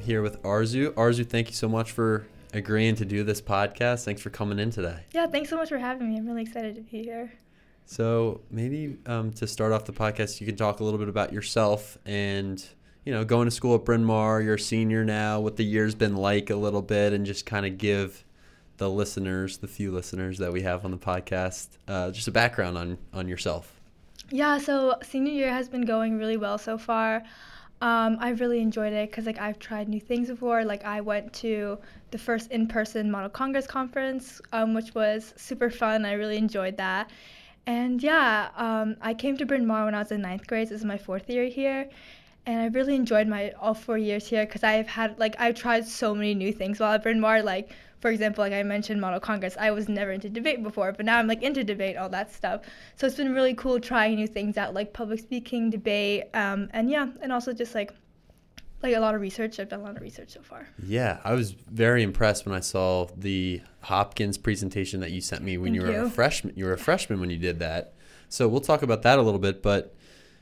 here with Arzu. Arzu, thank you so much for agreeing to do this podcast. Thanks for coming in today. Yeah, thanks so much for having me. I'm really excited to be here. So maybe um, to start off the podcast, you can talk a little bit about yourself and you know going to school at Bryn Mawr. You're a senior now. What the year's been like a little bit, and just kind of give the listeners, the few listeners that we have on the podcast, uh, just a background on on yourself. Yeah, so senior year has been going really well so far. Um, I've really enjoyed it because like I've tried new things before. Like I went to the first in-person Model Congress conference, um, which was super fun. I really enjoyed that. And yeah, um, I came to Bryn Mawr when I was in ninth grade. This is my fourth year here, and I really enjoyed my all four years here because I've had like I've tried so many new things while at Bryn Mawr. Like for example, like I mentioned Model Congress, I was never into debate before, but now I'm like into debate, all that stuff. So it's been really cool trying new things out, like public speaking, debate, um, and yeah, and also just like like a lot of research. I've done a lot of research so far. Yeah, I was very impressed when I saw the Hopkins presentation that you sent me when Thank you were you. a freshman. You were a freshman when you did that. So we'll talk about that a little bit. But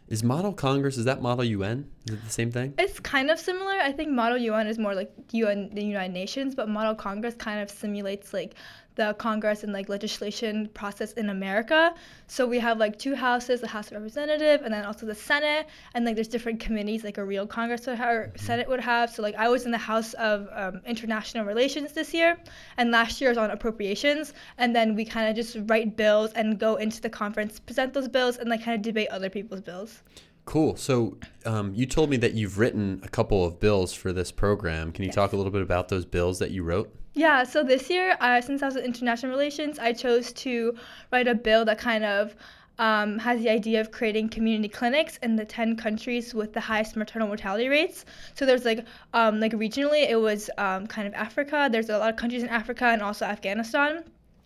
is Model Congress is that Model UN? Is it the same thing? It's kind of similar. I think Model UN is more like UN, the United Nations, but Model Congress kind of simulates like the Congress and like legislation process in America. So we have like two houses, the House of Representative and then also the Senate, and like there's different committees like a real Congress would have, or Senate would have. So like I was in the House of um, International Relations this year, and last year was on appropriations, and then we kind of just write bills and go into the conference, present those bills, and like kind of debate other people's bills. Cool. So um, you told me that you've written a couple of bills for this program. Can you Yes. talk a little bit about those bills that you wrote? Yeah, so this year, uh, since I was in international relations, I chose to write a bill that kind of um, has the idea of creating community clinics in the 10 countries with the highest maternal mortality rates. So there's like, um, like regionally, it was um, kind of Africa. There's a lot of countries in Africa and also Afghanistan.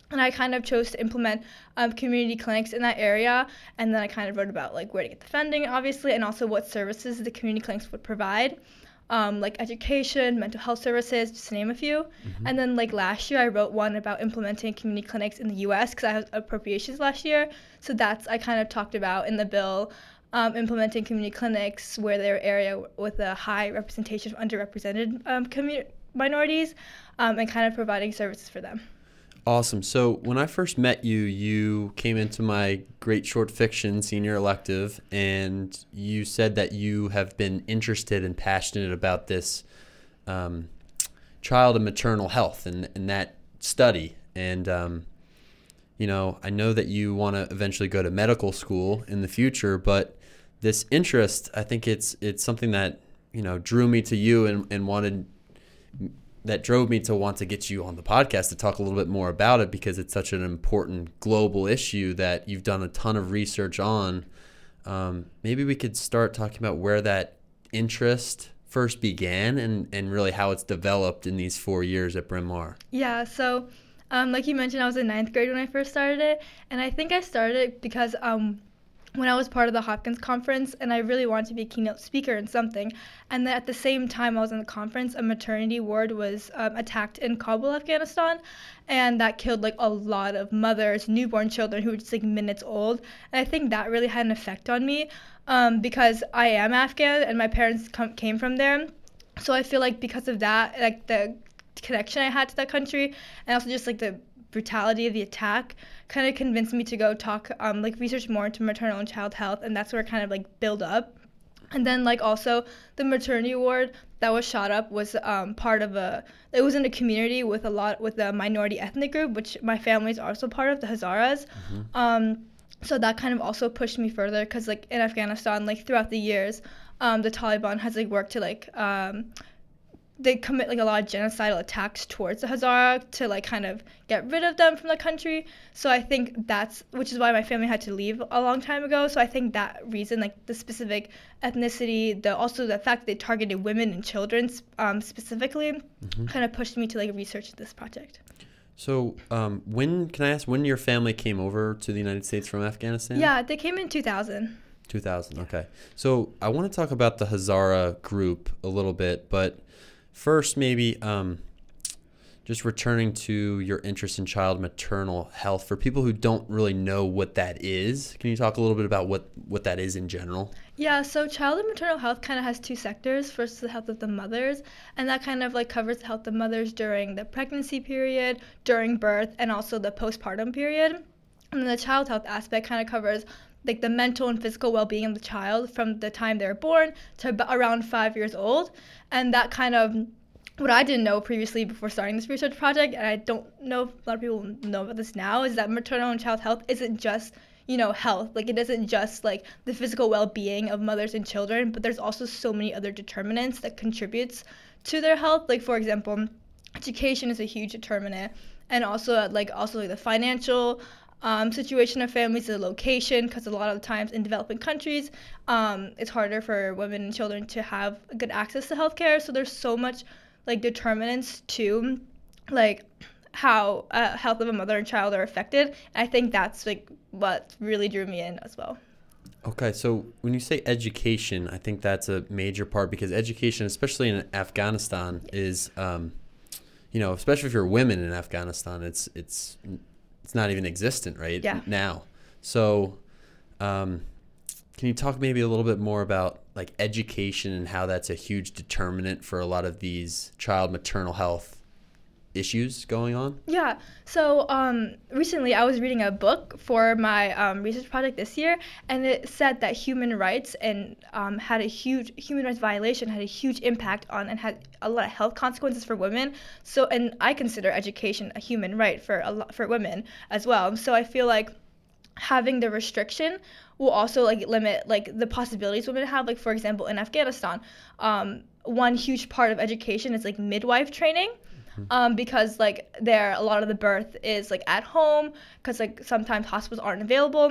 And I kind of chose to implement um, community clinics in that area. And then I kind of wrote about like where to get the funding, obviously, and also what services the community clinics would provide um, like education, mental health services, just to name a few. And then like last year, I wrote one about implementing community clinics in the U.S. because I had appropriations last year. So that's I kind of talked about in the bill. Um, implementing community clinics where they're area with a high representation of underrepresented um, minorities um, and kind of providing services for them. Awesome. So when I first met you, you came into my great short fiction senior elective, and you said that you have been interested and passionate about this um, child and maternal health and, and that study. And, um, you know, I know that you want to eventually go to medical school in the future, but this interest, I think it's it's something that, you know, drew me to you and, and wanted that drove me to want to get you on the podcast to talk a little bit more about it because it's such an important global issue that you've done a ton of research on. Um, maybe we could start talking about where that interest first began and, and really how it's developed in these four years at Bryn Mawr. Yeah, so um, like you mentioned, I was in ninth grade when I first started it, and I think I started it because um, when I was part of the Hopkins conference, and I really wanted to be a keynote speaker in something, and then at the same time I was in the conference, a maternity ward was um, attacked in Kabul, Afghanistan, and that killed like a lot of mothers, newborn children who were just like minutes old, and I think that really had an effect on me um, because I am Afghan and my parents came from there. So I feel like because of that, like the connection I had to that country, and also just like the brutality of the attack, kind of convinced me to go talk, um, like research more into maternal and child health, and that's where kind of like build up. And then like also the maternity ward that was shot up was um, part of a. It was in a community with a lot with a minority ethnic group, which my family is also part of, the Hazaras. Um, so that kind of also pushed me further because like in Afghanistan, like throughout the years, um, the Taliban has like worked to like um, they commit like a lot of genocidal attacks towards the Hazara to like kind of get rid of them from the country. So I think that's which is why my family had to leave a long time ago. So I think that reason, like the specific ethnicity, the also the fact that they targeted women and children um, specifically, kind of pushed me to like research this project. So, um, when can I ask when your family came over to the United States from Afghanistan? Yeah, they came in 2000. 2000. Okay. So, I want to talk about the Hazara group a little bit, but first, maybe um, just returning to your interest in child maternal health for people who don't really know what that is can you talk a little bit about what what that is in general Yeah, so child and maternal health kind of has two sectors. First, the health of the mothers, and that kind of like covers the health of mothers during the pregnancy period, during birth, and also the postpartum period. And then the child health aspect kind of covers like the mental and physical well-being of the child from the time they're born to around five years old, and that kind of what I didn't know previously before starting this research project, and I don't know if a lot of people know about this now, is that maternal and child health isn't just you know health. Like it isn't just like the physical well-being of mothers and children but there's also so many other determinants that contributes to their health. Like for example education is a huge determinant and also like also like the financial um, situation of families the location because a lot of the times in developing countries um, it's harder for women and children to have good access to healthcare so there's so much like determinants to like how uh, health of a mother and child are affected. And I think that's like what really drew me in as well. Okay, so when you say education, I think that's a major part because education, especially in Afghanistan, is, um, you know, especially if you're women in Afghanistan, it's it's it's not even existent right Yeah. now. So, um, can you talk maybe a little bit more about like education and how that's a huge determinant for a lot of these child maternal health issues going on? Yeah. So um, recently, I was reading a book for my um, research project this year, and it said that human rights and um, had a huge human rights violation had a huge impact on and had a lot of health consequences for women. So, and I consider education a human right for a lot for women as well. So I feel like having the restriction will also like limit like the possibilities women have like for example in afghanistan um, one huge part of education is like midwife training um, because like there a lot of the birth is like at home because like sometimes hospitals aren't available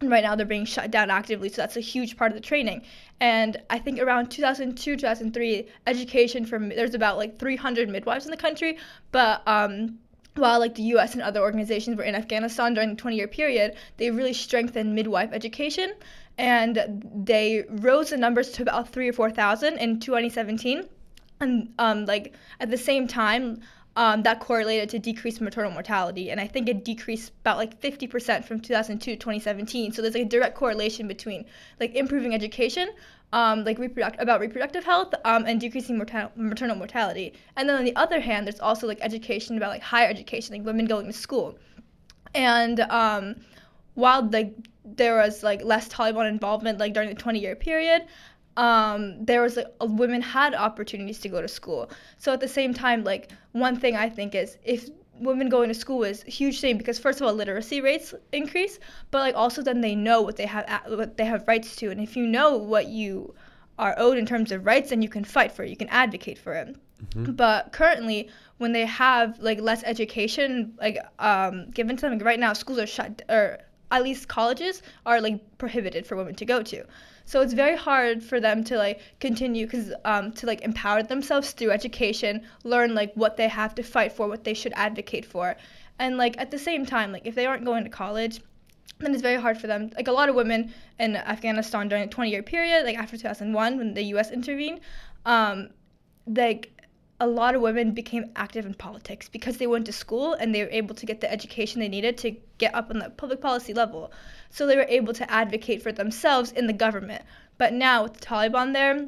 and right now they're being shut down actively so that's a huge part of the training and i think around 2002 2003 education for there's about like 300 midwives in the country but um, while like the US and other organizations were in Afghanistan during the 20 year period, they really strengthened midwife education and they rose the numbers to about three or 4,000 in 2017. And um, like at the same time, um, that correlated to decreased maternal mortality. And I think it decreased about like 50% from 2002 to 2017. So there's like a direct correlation between like improving education um, like reproduct- about reproductive health um, and decreasing maternal mortality. And then on the other hand, there's also like education about like higher education, like women going to school. And um, while like there was like less Taliban involvement like during the 20 year period, um, there was like women had opportunities to go to school. So at the same time, like one thing I think is if women going to school is a huge thing because first of all literacy rates increase but like also then they know what they have what they have rights to. And if you know what you are owed in terms of rights then you can fight for it. You can advocate for it. But currently when they have like less education like um, given to them like, right now schools are shut or at least colleges are like prohibited for women to go to. So it's very hard for them to like continue because um, to like empower themselves through education learn like what they have to fight for what they should advocate for. And like at the same time like if they aren't going to college then it's very hard for them like a lot of women in afghanistan during the 20 year period like after 2001 when the us intervened um, like a lot of women became active in politics because they went to school and they were able to get the education they needed to get up on the public policy level. So they were able to advocate for themselves in the government. But now with the Taliban there,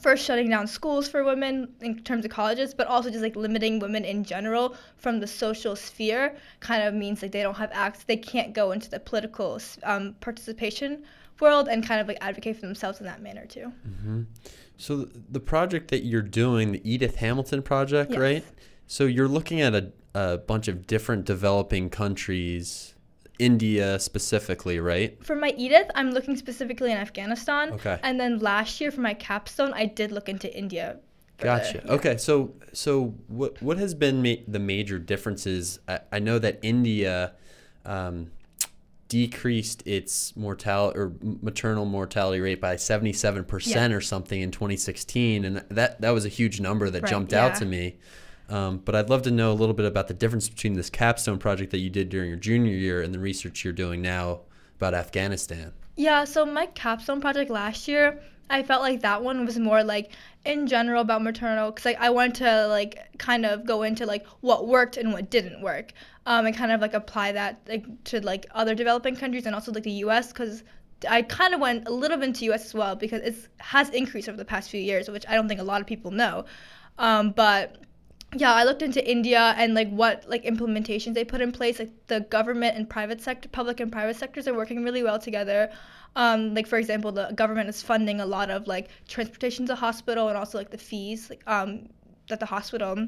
first shutting down schools for women in terms of colleges, but also just like limiting women in general from the social sphere kind of means like they don't have access, they can't go into the political um, participation world and kind of like advocate for themselves in that manner too. So the project that you're doing, the Edith Hamilton project, Yes. right? So you're looking at a, a bunch of different developing countries, India specifically, right? For my Edith, I'm looking specifically in Afghanistan. Okay. And then last year for my capstone, I did look into India. for the- Gotcha. Okay, so so what what has been ma- the major differences? I, I know that India um, decreased its mortality or maternal mortality rate by seventy seven percent Yeah. or something in twenty sixteen, and that that was a huge number that Right, jumped out to me. Um, but I'd love to know a little bit about the difference between this capstone project that you did during your junior year and the research you're doing now about Afghanistan. Yeah, so my capstone project last year, I felt like that one was more like in general about maternal because like I wanted to like kind of go into like what worked and what didn't work, um, and kind of like apply that like to like other developing countries and also like the U.S. because I kind of went a little bit into U.S. as well because it has increased over the past few years, which I don't think a lot of people know, um, but yeah, I looked into India and like what like implementations they put in place. Like the government and private sector, public and private sectors are working really well together. Um, like for example, the government is funding a lot of like transportation to hospital and also like the fees like, um, that the hospital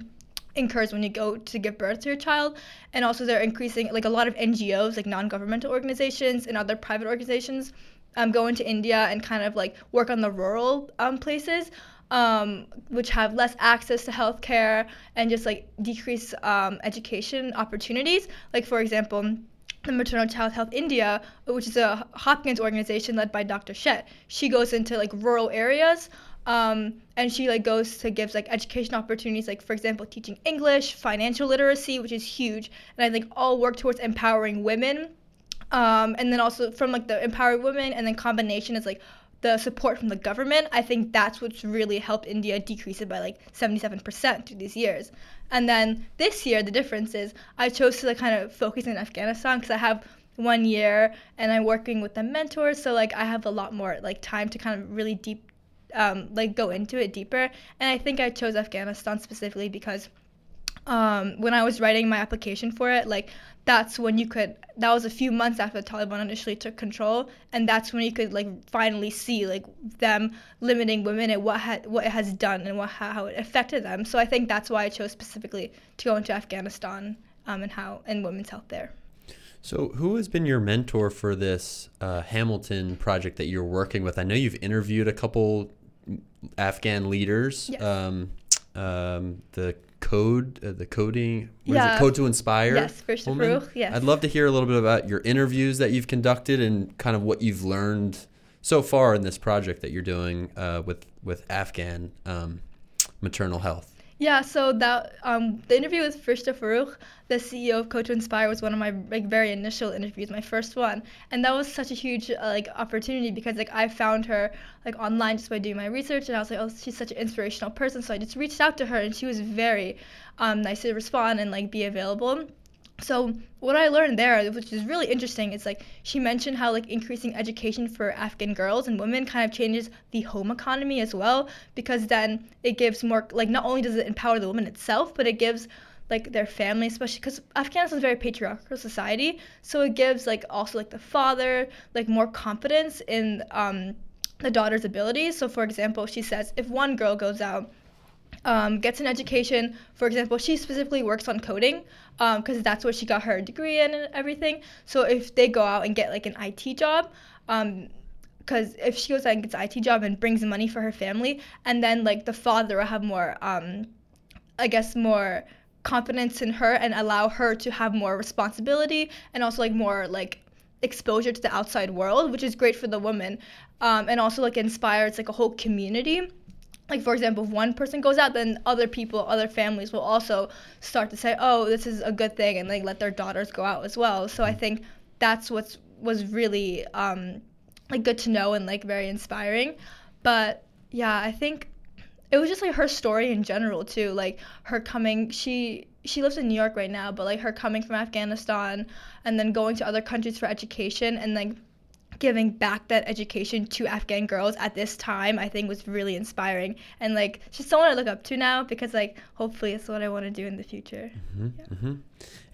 incurs when you go to give birth to your child and also they're increasing like a lot of ngos like non-governmental organizations and other private organizations um, go into india and kind of like work on the rural um, places um, which have less access to healthcare and just like decrease um, education opportunities like for example the Maternal Child Health India, which is a Hopkins organization led by Dr. Shet. She goes into like rural areas um, and she like goes to gives like education opportunities like for example teaching english financial literacy which is huge and i think all work towards empowering women um, and then also from like the empowered women and then combination is like the support from the government i think that's what's really helped india decrease it by like 77% through these years and then this year the difference is i chose to like kind of focus in afghanistan because i have one year and i'm working with the mentors so like i have a lot more like time to kind of really deep um, like go into it deeper. And I think I chose Afghanistan specifically because um, when I was writing my application for it, like that's when you could. That was a few months after the Taliban initially took control, and that's when you could like finally see like them limiting women and what ha- what it has done and what how it affected them. So I think that's why I chose specifically to go into Afghanistan um, and how and women's health there. So, who has been your mentor for this uh, Hamilton project that you're working with? I know you've interviewed a couple Afghan leaders. Yes. Um, um, the code, uh, the coding, Yeah. it? Code to Inspire. Yes, First woman? Forough, yes. I'd love to hear a little bit about your interviews that you've conducted and kind of what you've learned so far in this project that you're doing uh, with with Afghan um, maternal health. Yeah, so that um, the interview with Fereshteh Forough, the CEO of to Inspire, was one of my like very initial interviews, my first one, and that was such a huge uh, like opportunity because like I found her like online just by doing my research, and I was like, oh, she's such an inspirational person, so I just reached out to her, and she was very um, nice to respond and like be available. So what I learned there, which is really interesting, is like she mentioned how like increasing education for Afghan girls and women kind of changes the home economy as well, because then it gives more like not only does it empower the woman itself, but it gives like their family, especially because Afghanistan is a very patriarchal society, so it gives like also like the father like more confidence in um, the daughter's abilities. So for example, she says if one girl goes out um, gets an education. For example, she specifically works on coding because that's what she got her degree in and everything. So if they go out and get like an IT job, because if she goes out and gets an IT job and brings money for her family, and then like the father will have more, um, I guess, more confidence in her and allow her to have more responsibility and also like more like exposure to the outside world, which is great for the woman, um, and also like inspires like a whole community like for example if one person goes out then other people other families will also start to say oh this is a good thing and like let their daughters go out as well. So i think that's what's was really um like good to know and like very inspiring. But yeah i think it was just like her story in general too. Like her coming she she lives in new york right now but like her coming from afghanistan and then going to other countries for education and like giving back that education to Afghan girls at this time, I think was really inspiring. And like, she's someone I look up to now because like, hopefully, it's what I want to do in the future. hmm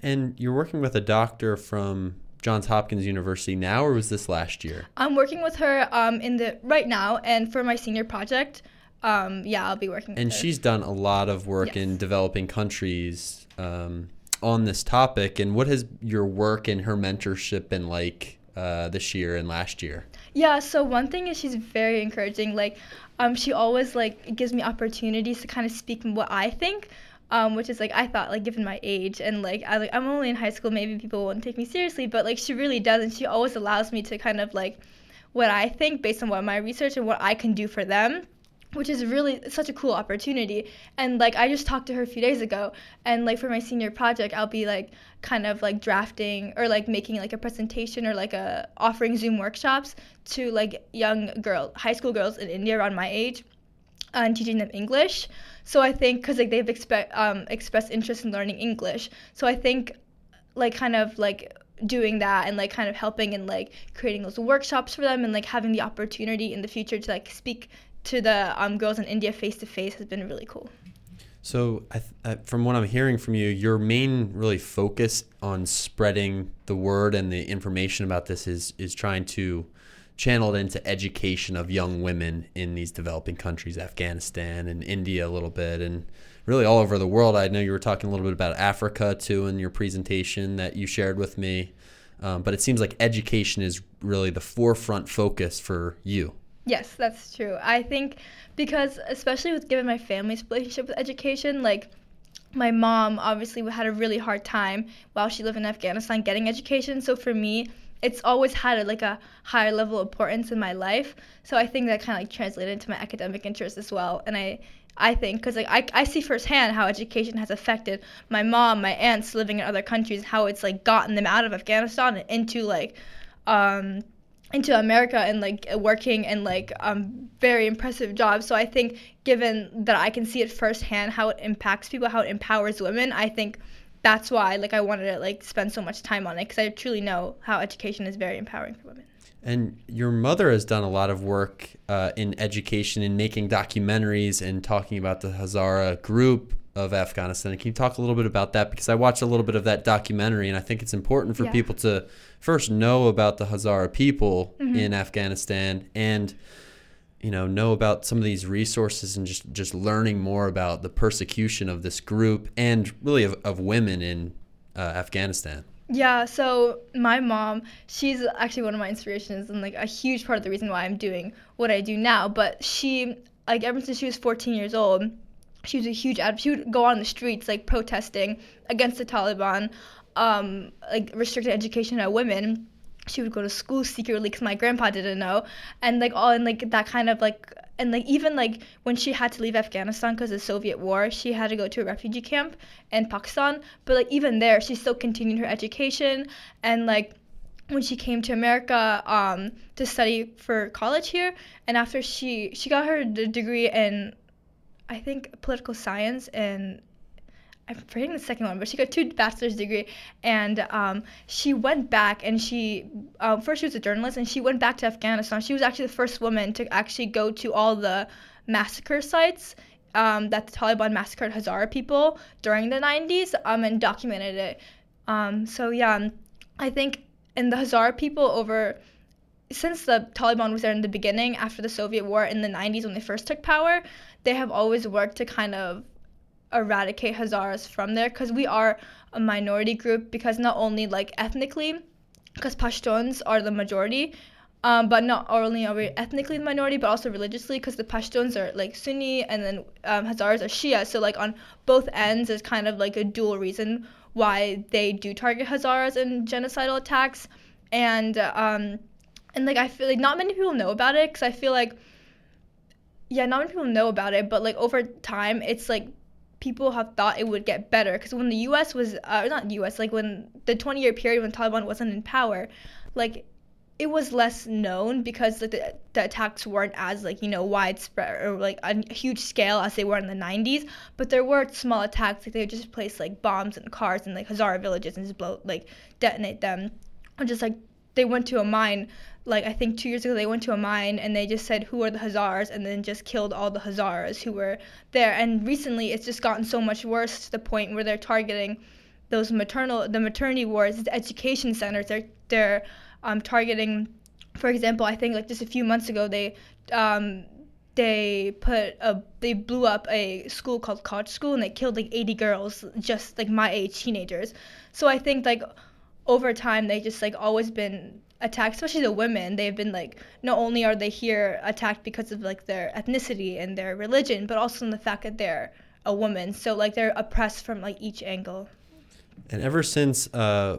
And you're working with a doctor from Johns Hopkins University now, or was this last year? I'm working with her um, in the right now, and for my senior project, um, yeah, I'll be working. With And she's done a lot of work in developing countries um, on this topic. And what has your work and her mentorship been like uh, this year and last year? Yeah, so one thing is she's very encouraging. Like, um, she always like gives me opportunities to kind of speak what I think, um, which is like I thought like given my age and like I like I'm only in high school, maybe people won't take me seriously, but like she really does, and she always allows me to kind of like what I think based on what my research and what I can do for them. Which is really such a cool opportunity. And like I just talked to her a few days ago, and like for my senior project, I'll be like kind of like drafting or like making like a presentation or like a offering Zoom workshops to like young girl, high school girls in India around my age, uh, and teaching them English. So I think because like they've expect um, expressed interest in learning English, so I think like kind of like doing that and like kind of helping and like creating those workshops for them and like having the opportunity in the future to like speak to the um, girls in India face to face has been really cool. So, I th- uh, from what I'm hearing from you, your main really focus on spreading the word and the information about this is is trying to channel it into education of young women in these developing countries, Afghanistan and India a little bit, and really all over the world. I know you were talking a little bit about Africa too in your presentation that you shared with me, um, but it seems like education is really the forefront focus for you. Yes, that's true. I think because especially with given my family's relationship with education, like my mom obviously had a really hard time while she lived in Afghanistan getting education. So for me, it's always had a, like a higher level of importance in my life. So I think that kind of like translated into my academic interests as well. And I I think because like I, I see firsthand how education has affected my mom, my aunts living in other countries, how it's like gotten them out of Afghanistan and into like um into America and like working in like um, very impressive jobs. So I think given that I can see it firsthand how it impacts people, how it empowers women, I think that's why like I wanted to like spend so much time on it because I truly know how education is very empowering for women. And your mother has done a lot of work uh, in education and making documentaries and talking about the Hazara group of Afghanistan. Can you talk a little bit about that? Because I watched a little bit of that documentary, and I think it's important for yeah. people to first know about the Hazara people mm-hmm. in Afghanistan and you know know about some of these resources and just just learning more about the persecution of this group and really of, of women in uh, Afghanistan. Yeah, so my mom, she's actually one of my inspirations and like a huge part of the reason why I'm doing what I do now. But she, like, ever since she was 14 years old, she was a huge advocate. She would go on the streets like protesting against the Taliban, um, like restricted education of women. She would go to school secretly because my grandpa didn't know, and like all and like that kind of like and like even like when she had to leave Afghanistan because of the Soviet war, she had to go to a refugee camp in Pakistan. But like even there, she still continued her education and like when she came to America um, to study for college here, and after she she got her degree in I think political science and I'm forgetting the second one, but she got two bachelor's degree, and um, she went back and she um, first she was a journalist and she went back to Afghanistan. She was actually the first woman to actually go to all the massacre sites um, that the Taliban massacred Hazara people during the 90s um, and documented it. Um, so yeah, I think in the Hazara people over since the Taliban was there in the beginning after the Soviet war in the 90s when they first took power, they have always worked to kind of eradicate Hazaras from there because we are a minority group because not only like ethnically because Pashtuns are the majority um, but not only are we ethnically the minority but also religiously because the Pashtuns are like Sunni and then um, Hazaras are Shia. So like on both ends is kind of like a dual reason why they do target Hazaras in genocidal attacks. And um, and like I feel like not many people know about it because I feel like yeah, not many people know about it, but like over time, it's like people have thought it would get better because when the U.S. was uh, not U.S. like when the 20 year period when Taliban wasn't in power, like it was less known because like the, the attacks weren't as like you know widespread or like a huge scale as they were in the 90s but there were small attacks like they would just place like bombs in cars in like hazara villages and just blow like detonate them or just like they went to a mine like I think two years ago they went to a mine and they just said who are the Hazars and then just killed all the Hazaras who were there. And recently it's just gotten so much worse to the point where they're targeting those maternal the maternity wards, the education centers. They're they're um, targeting, for example, I think like just a few months ago they um, they put a they blew up a school called College School and they killed like 80 girls just like my age teenagers. So I think like over time they just like always been attacked, especially the women. They've been like not only are they here attacked because of like their ethnicity and their religion, but also in the fact that they're a woman. So like they're oppressed from like each angle. And ever since uh,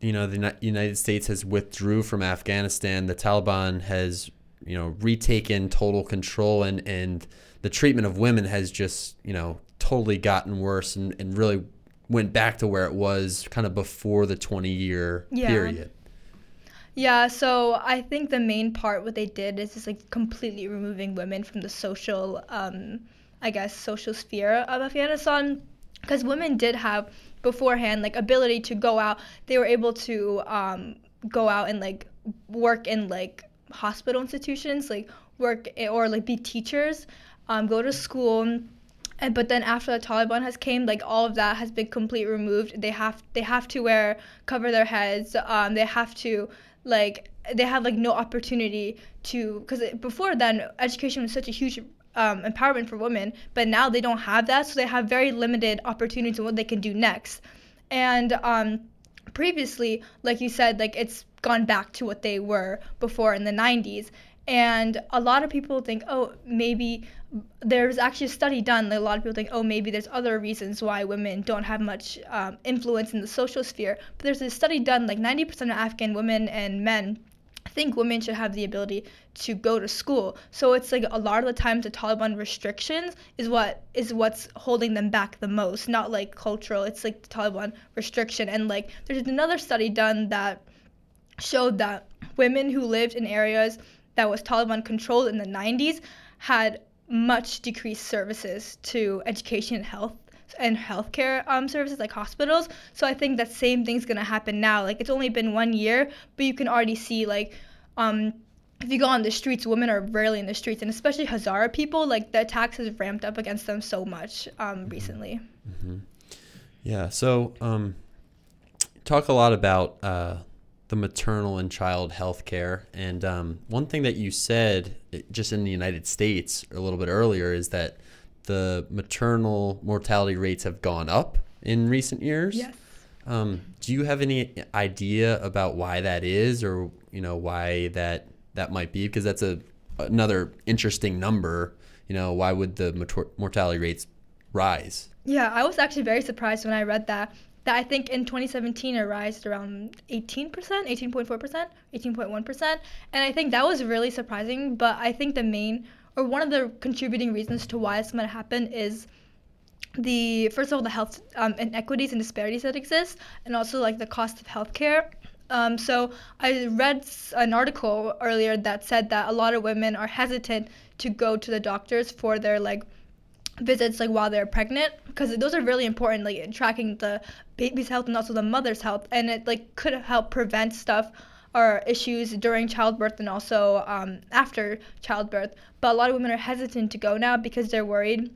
you know the United States has withdrew from Afghanistan, the Taliban has you know retaken total control and and the treatment of women has just you know totally gotten worse and, and really went back to where it was kind of before the 20 year Yeah. period Yeah, so I think the main part what they did is just like completely removing women from the social, um, I guess, social sphere of Afghanistan, because women did have beforehand like ability to go out. They were able to um, go out and like work in like hospital institutions, like work or like be teachers, um, go to school. But then after the Taliban has came, like all of that has been completely removed. They have they have to wear cover their heads. Um, they have to like they have like no opportunity to because before then education was such a huge um, empowerment for women, but now they don't have that, so they have very limited opportunities in what they can do next. And um, previously, like you said, like it's gone back to what they were before in the 90s. And a lot of people think, oh, maybe there's actually a study done. Like a lot of people think, oh, maybe there's other reasons why women don't have much um, influence in the social sphere. But there's a study done, like 90% of Afghan women and men think women should have the ability to go to school. So it's like a lot of the times the Taliban restrictions is what is what's holding them back the most, not like cultural. It's like the Taliban restriction. And like there's another study done that showed that women who lived in areas that was Taliban controlled in the 90s had much decreased services to education and health and healthcare um, services like hospitals. So I think that same thing's gonna happen now. Like it's only been one year, but you can already see like um, if you go on the streets, women are rarely in the streets, and especially Hazara people, like the attacks has ramped up against them so much um, recently. Yeah. So, um, talk a lot about uh, the maternal and child health care. And um, one thing that you said eh, just in the United States a little bit earlier is that the maternal mortality rates have gone up in recent years. Yes. Um, do you have any idea about why that is, or you know why that that might be? Because that's a another interesting number. You know, why would the mortality rates rise? Yeah, I was actually very surprised when I read that. That I think in 2017 it rised around 18%, 18.4%, 18.1%, and I think that was really surprising. But I think the main or one of the contributing reasons to why this might happen is the first of all the health um, inequities and disparities that exist, and also like the cost of healthcare. Um, so I read an article earlier that said that a lot of women are hesitant to go to the doctors for their like visits like while they're pregnant because those are really important like in tracking the baby's health and also the mother's health and it like could help prevent stuff or issues during childbirth and also um, after childbirth. But a lot of women are hesitant to go now because they're worried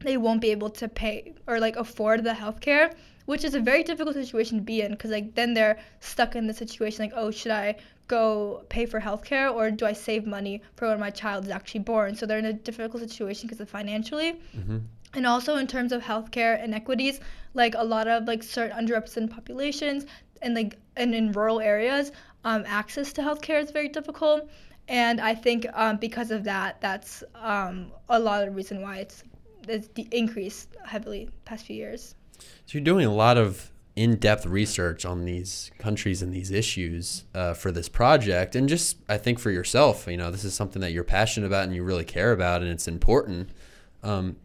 they won't be able to pay or like afford the health care which is a very difficult situation to be in because like then they're stuck in the situation like oh should i go pay for healthcare or do i save money for when my child is actually born? So they're in a difficult situation because of financially. Mm-hmm. And also in terms of healthcare inequities like a lot of like certain underrepresented populations and like and in rural areas um, access to healthcare is very difficult. And i think um, because of that that's um, a lot of the reason why it's it's de- increased heavily past few years. So you're doing a lot of in-depth research on these countries and these issues uh, for this project, and just I think for yourself, you know, this is something that you're passionate about and you really care about, and it's important. Um,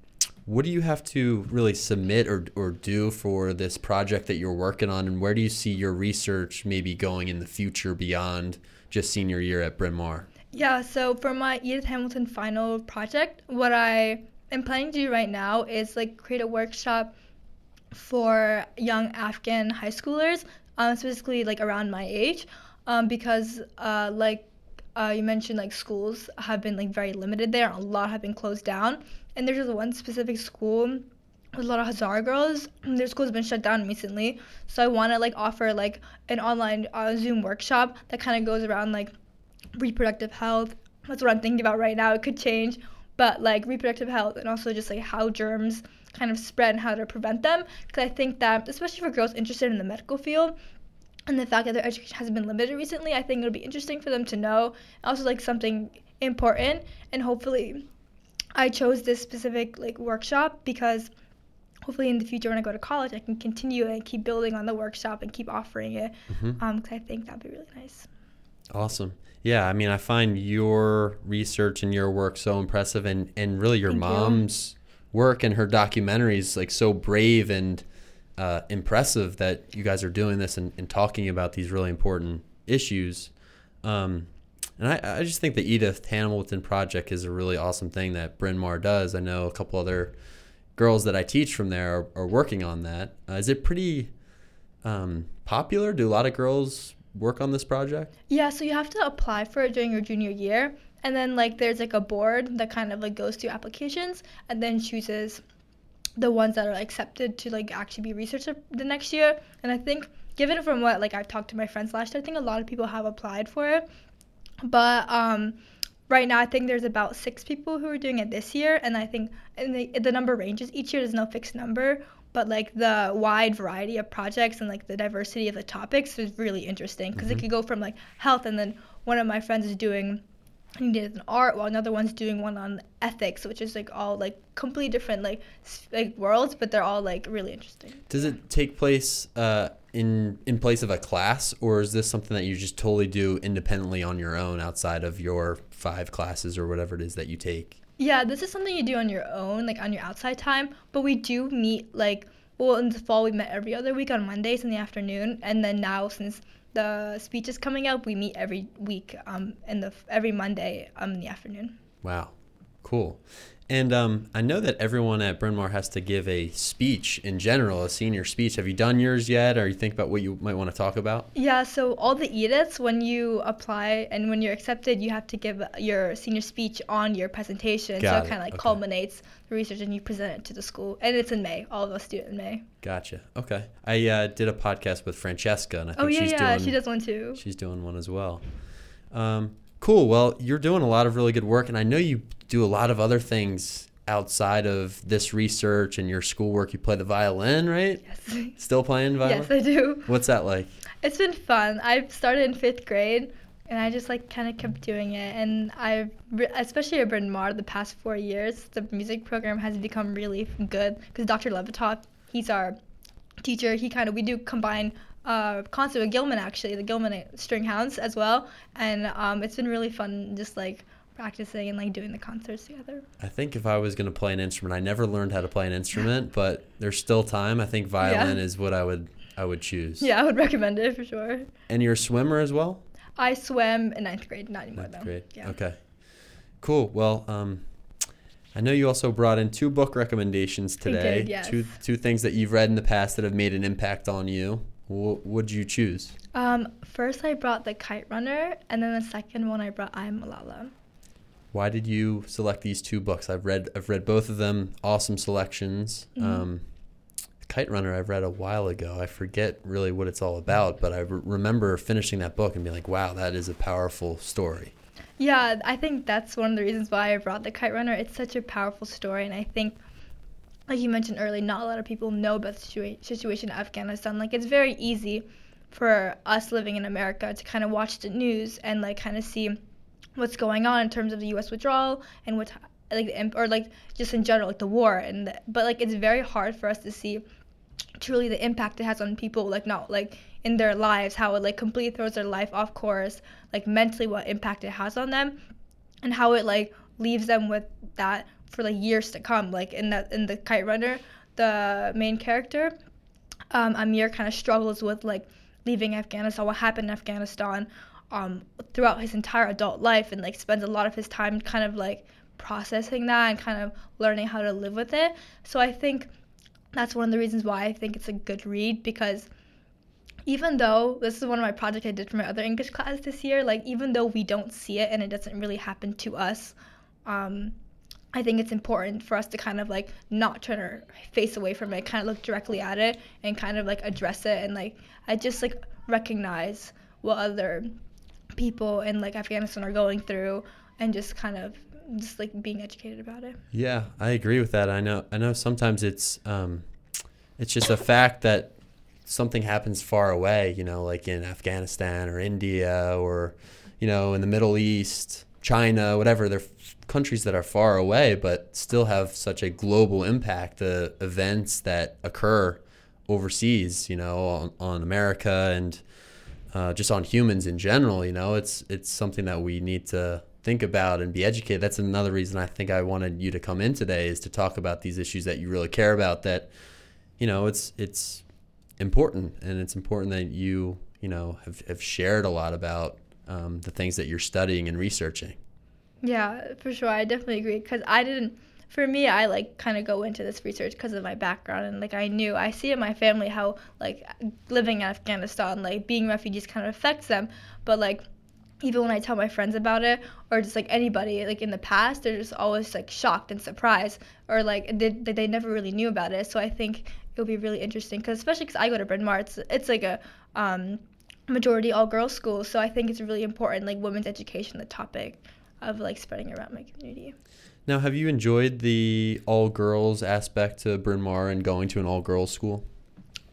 what do you have to really submit or, or do for this project that you're working on, and where do you see your research maybe going in the future beyond just senior year at Bryn Mawr? Yeah, so for my Edith Hamilton final project, what I am planning to do right now is like create a workshop for young Afghan high schoolers, um, specifically like around my age, um, because uh, like uh, you mentioned, like schools have been like very limited there. A lot have been closed down, and there's just one specific school with a lot of Hazara girls. Their school's been shut down recently, so I want to like offer like an online uh, Zoom workshop that kind of goes around like reproductive health. That's what I'm thinking about right now. It could change, but like reproductive health and also just like how germs kind of spread and how to prevent them. Because I think that, especially for girls interested in the medical field, and the fact that their education has been limited recently, I think it'll be interesting for them to know. Also, like something important, and hopefully, I chose this specific like workshop because hopefully in the future when I go to college, I can continue and keep building on the workshop and keep offering it. Mhm. Um, because I think that'd be really nice. Awesome. Yeah, I mean, I find your research and your work so impressive, and and really your Thank you. mom's work and her documentaries like so brave and uh, impressive that you guys are doing this and, and talking about these really important issues. Um, and I, I just think the Edith Hamilton project is a really awesome thing that Bryn Mawr does. I know a couple other girls that I teach from there are, are working on that. Uh, is it pretty um, popular? Do a lot of girls work on this project? Yeah, so you have to apply for it during your junior year, and then like there's like a board that kind of like goes through applications and then chooses the ones that are accepted to like actually be researched the next year. And I think given from what like I've talked to my friends last year, I think a lot of people have applied for it. But um right now I think there's about six people who are doing it this year and I think and the, the number ranges each year there's no fixed number but like the wide variety of projects and like the diversity of the topics is really interesting because Mhm. it could go from like health and then one of my friends is doing he did an art while another one's doing one on ethics which is like all like completely different like like worlds but they're all like really interesting Does it take place uh, in in place of a class, or is this something that you just totally do independently on your own outside of your five classes or whatever it is that you take? Yeah, this is something you do on your own, like on your outside time. But we do meet like well in the fall we met every other week on Mondays in the afternoon, and then now since the speech is coming up, we meet every week um in the every Monday um in the afternoon. Wow, cool. And um, I know that everyone at Bryn Mawr has to give a speech in general, a senior speech. Have you done yours yet, or you think about what you might want to talk about? Yeah, so all the Ediths when you apply and when you're accepted, you have to give your senior speech on your presentation. Got so it, it kind of like okay. culminates the research and you present it to the school. And it's in May. All of us do it in May. Gotcha. Okay. I uh, did a podcast with Francesca, and I think Oh yeah, she's yeah, doing she does one too. She's doing one as well. Um, cool. Well, you're doing a lot of really good work, and I know you do a lot of other things outside of this research and your schoolwork. You play the violin, right? Yes. Still playing violin? yes, I do. What's that like? It's been fun. I started in fifth grade, and I just like kind of kept doing it. And I, especially at Bryn Mawr, the past four years, the music program has become really good because Dr. Levitov, he's our teacher. He kind of we do combine uh, concert with Gilman actually, the Gilman String Hounds as well, and um, it's been really fun just like practicing and like doing the concerts together. I think if I was going to play an instrument, I never learned how to play an instrument, but there's still time. I think violin Yeah. is what I would I would choose. Yeah, I would recommend it for sure. And you're a swimmer as well? I swam in ninth grade, not anymore Ninth though. grade. Yeah. Okay. Cool. Well, um, I know you also brought in two book recommendations I did, today. yes. Two two things that you've read in the past that have made an impact on you. What would you choose? Um, first I brought The Kite Runner, and then the second one I brought I Am Malala. Why did you select these two books? I've read I've read both of them. Awesome selections. Mhm. Um, Kite Runner I've read a while ago. I forget really what it's all about, but I re- remember finishing that book and being like, "Wow, that is a powerful story." Yeah, I think that's one of the reasons why I brought The Kite Runner. It's such a powerful story, and I think, like you mentioned earlier, not a lot of people know about the situa- situation in Afghanistan. Like, it's very easy for us living in America to kind of watch the news and like kind of see what's going on in terms of the U.S. withdrawal and what like or like just in general like the war and the, but like it's very hard for us to see truly the impact it has on people like not like in their lives how it like completely throws their life off course like mentally what impact it has on them and how it like leaves them with that for like years to come. Like in that in the kite runner the main character um, amir kind of struggles with like leaving afghanistan what happened in afghanistan um, throughout his entire adult life and like spends a lot of his time kind of like processing that and kind of learning how to live with it. So i think that's one of the reasons why I think it's a good read because even though this is one of my projects I did for my other English class this year, like even though we don't see it and it doesn't really happen to us, um, I think it's important for us to kind of like not turn our face away from it, kind of look directly at it and kind of like address it and like I just like recognize what other people in like Afghanistan are going through and just kind of just like being educated about it. Yeah, I agree with that. I know. I know. Sometimes it's um, it's just a fact that something happens far away. You know, like in Afghanistan or India or you know in the Middle East, China, whatever. They're countries that are far away, but still have such a global impact. The events that occur overseas, you know, on, on America and uh, just on humans in general. You know, it's it's something that we need to think about and be educated. That's another reason I think I wanted you to come in today is to talk about these issues that you really care about. That you know, it's it's important, and it's important that you you know have have shared a lot about um, the things that you're studying and researching. Yeah, for sure. I definitely agree because I didn't. For me, I like kind of go into this research because of my background and like I knew I see in my family how like living in Afghanistan, like being refugees, kind of affects them. But like even when I tell my friends about it or just like anybody like in the past, they're just always like shocked and surprised or like they, they never really knew about it. So I think it'll be really interesting because especially because I go to Bryn Mawr, it's it's like a um, majority all girls school, so I think it's really important like women's education, the topic of like spreading around my community. Now, have you enjoyed the all girls aspect to Bryn Mawr and going to an all girls school?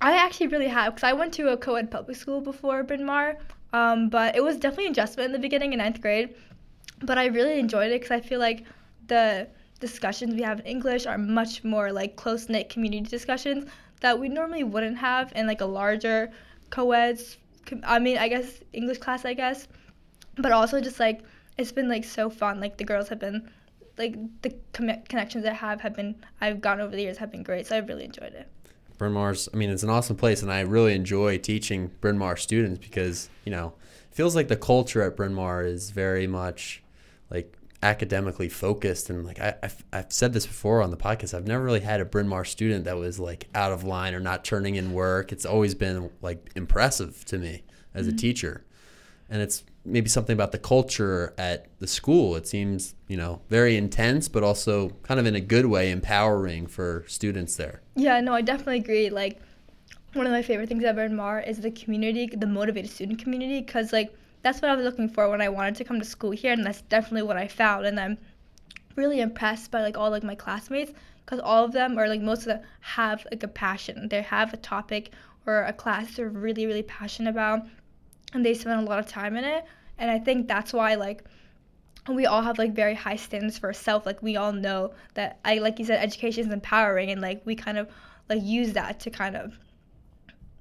I actually really have because I went to a co-ed public school before Bryn Mawr, um, but it was definitely an adjustment in the beginning in ninth grade. But I really enjoyed it because I feel like the discussions we have in English are much more like close knit community discussions that we normally wouldn't have in like a larger co-eds. I mean, I guess English class, I guess, but also just like it's been like so fun. Like the girls have been like the com- connections I have have been I've gotten over the years have been great. So I've really enjoyed it. Bryn Mawr's, I mean, it's an awesome place, and I really enjoy teaching Bryn Mawr students because you know, it feels like the culture at Bryn Mawr is very much like academically focused. And like I, I've, I've said this before on the podcast i've never really had a bryn mawr student that was like out of line or not turning in work. It's always been like impressive to me as mm-hmm. a teacher. And it's maybe something about the culture at the school. It seems you know very intense but also kind of in a good way empowering for students there. Yeah no i definitely agree. Like one of my favorite things at bryn mawr is the community the motivated student community because like that's what I was looking for when I wanted to come to school here, and that's definitely what I found. And I'm really impressed by like all like my classmates because all of them or like most of them have like a passion. They have a topic or a class they're really really passionate about, and they spend a lot of time in it. And I think that's why like we all have like very high standards for ourselves. Like we all know that I like you said, education is empowering, and like we kind of like use that to kind of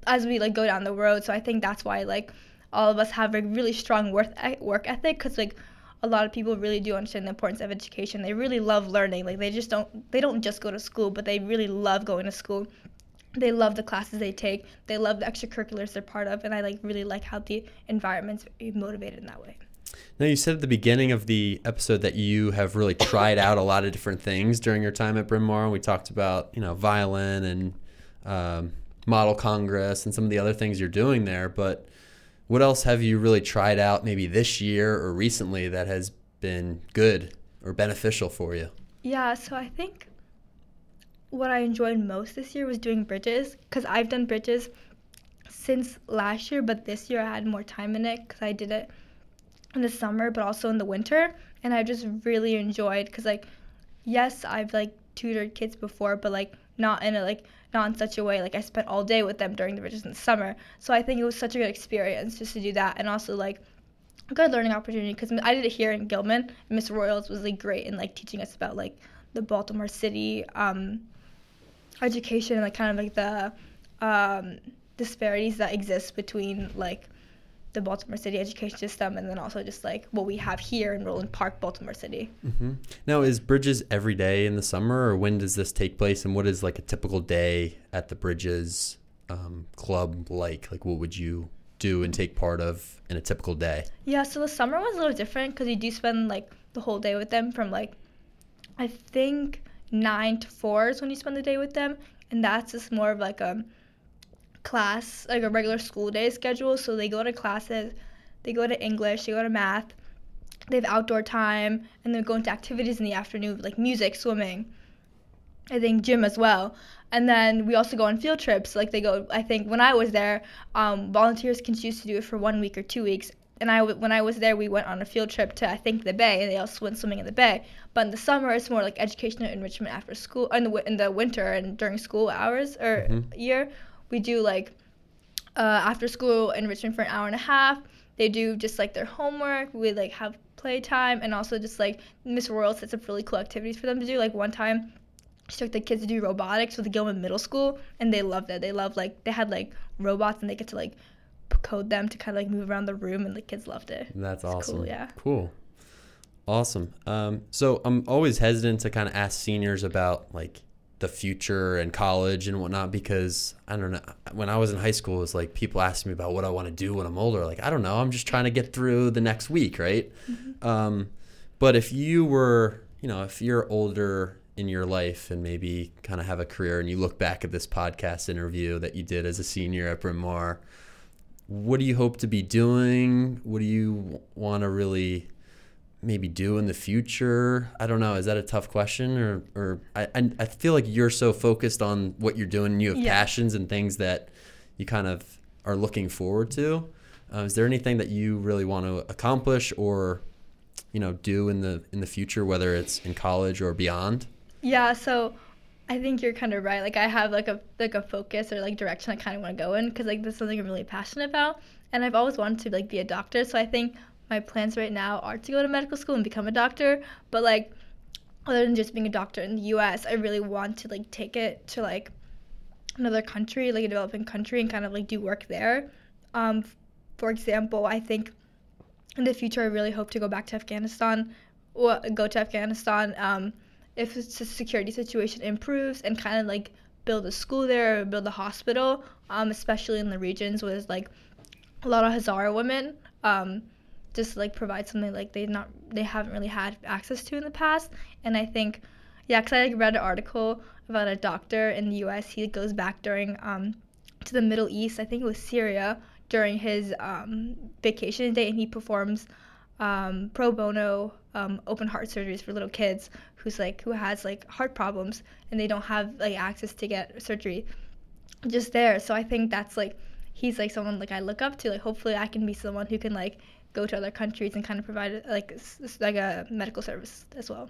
as we like go down the road. So I think that's why like all of us have a really strong work work ethic because like a lot of people really do understand the importance of education. They really love learning. Like they just don't they don't just go to school, but they really love going to school. They love the classes they take. They love the extracurriculars they're part of, and I like really like how the environment's motivated in that way. Now you said at the beginning of the episode that you have really tried out a lot of different things during your time at Bryn Mawr, and we talked about you know violin and um, model congress and some of the other things you're doing there, but what else have you really tried out maybe this year or recently that has been good or beneficial for you? Yeah, so I think what I enjoyed most this year was doing bridges because I've done bridges since last year, but this year I had more time in it because I did it in the summer, but also in the winter, and I just really enjoyed because like, yes, I've like tutored kids before, but like not in a like not in such a way like I spent all day with them during the the summer. So I think it was such a good experience just to do that and also like a good learning opportunity because I did it here in Gilman. Miss Royals was like great in like teaching us about like the Baltimore City um, education and like kind of like the um, disparities that exist between like the Baltimore City education system, and then also just like what we have here in Roland Park, Baltimore City. Mm-hmm. Now, is Bridges every day in the summer, or when does this take place? And what is like a typical day at the Bridges um, Club like? Like, what would you do and take part of in a typical day? Yeah, so the summer was a little different because you do spend like the whole day with them from like, I think nine to four is when you spend the day with them, and that's just more of like a class, like a regular school day schedule. So they go to classes, they go to English, they go to math, they have outdoor time, and then go to activities in the afternoon, like music, swimming. I think gym as well. And then we also go on field trips. Like they go, I think when I was there, um, volunteers can choose to do it for one week or two weeks. And I, when I was there, we went on a field trip to I think the bay, and they also went swimming in the bay. But in the summer, it's more like educational enrichment after school. In the in the winter and during school hours or mm-hmm. year, we do like uh, after school enrichment for an hour and a half. They do just like their homework. We like have playtime and also just like Miss Royal sets up really cool activities for them to do. Like one time, she took the kids to do robotics with the Gilman Middle School, and they loved it. They loved like they had like robots and they get to like code them to kind of like move around the room, and the kids loved it. That's It's awesome. cool, yeah. Cool. Awesome. Um, so I'm always hesitant to kind of ask seniors about like the future and college and whatnot because I don't know. When I was in high school, it was like people asked me about what I want to do when I'm older. Like I don't know. I'm just trying to get through the next week, right? Um, but if you were, you know, if you're older in your life and maybe kind of have a career and you look back at this podcast interview that you did as a senior at Bryn Mawr, what do you hope to be doing? What do you want to really maybe do in the future? I don't know. Is that a tough question, or or I I, feel like you're so focused on what you're doing. And you have Yeah. passions and things that you kind of are looking forward to. Uh, is there anything that you really want to accomplish or you know do in the in the future, whether it's in college or beyond? Yeah, so I think you're kind of right. Like I have like a like a focus or like direction I kind of want to go in because like this is something I'm really passionate about, and I've always wanted to like be a doctor. So I think my plans right now are to go to medical school and become a doctor. But like other than just being a doctor in the U.S., I really want to like take it to like another country, like a developing country, and kind of like do work there. Um, for example, I think in the future I really hope to go back to Afghanistan, or go to Afghanistan. Um, if the security situation improves and kind of like build a school there or build a hospital, um, especially in the regions where there's like a lot of Hazara women, um, just like provide something like they not they haven't really had access to in the past. And I think, yeah, because I like, read an article about a doctor in the U.S. He goes back during um, to the Middle East. I think it was Syria during his um, vacation day, and he performs um, pro bono um, open heart surgeries for little kids who's like who has like heart problems and they don't have like access to get surgery just there. So I think that's like he's like someone like I look up to. Like hopefully I can be someone who can like go to other countries and kind of provide like like a medical service as well.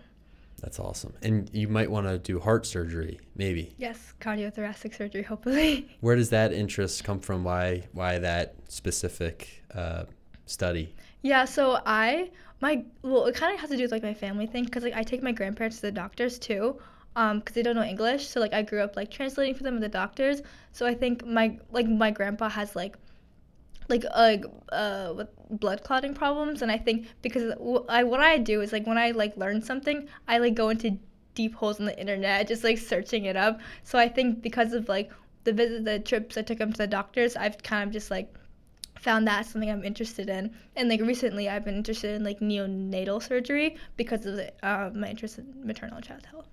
That's awesome. And you might want to do heart surgery, maybe. Yes, cardiothoracic surgery hopefully. Where does that interest come from? Why why that specific uh, study? Yeah, so I my well, it kind of has to do with like my family thing because like I take my grandparents to the doctors too, um, because they don't know English. So like I grew up like translating for them at the doctors. So I think my like my grandpa has like like like uh with blood clotting problems, and I think because I what I do is like when I like learn something, I like go into deep holes in the internet, just like searching it up. So I think because of like the visit, the trips I took him to the doctors, I've kind of just like found that something I'm interested in. And like recently, I've been interested in like neonatal surgery because of the, uh, my interest in maternal child health.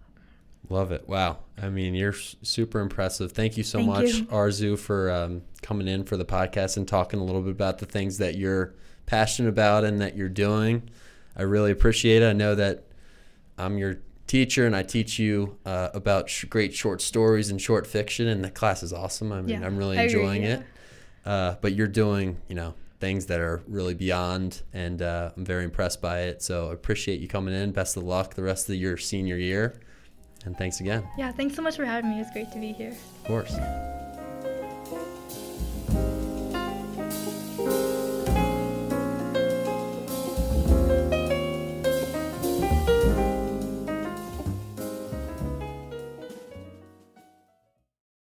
Love it. Wow. I mean, you're super impressive. Thank you so Thank much, you. Arzu, for um, coming in for the podcast and talking a little bit about the things that you're passionate about and that you're doing. I really appreciate it. I know that I'm your teacher and I teach you uh, about sh- great short stories and short fiction, and the class is awesome. I mean, Yeah, I'm really I agree, enjoying yeah. it. Uh, but you're doing, you know, things that are really beyond, and uh, I'm very impressed by it. So I appreciate you coming in. Best of luck the rest of your senior year, and thanks again. Yeah, thanks so much for having me. It was great to be here. Of course.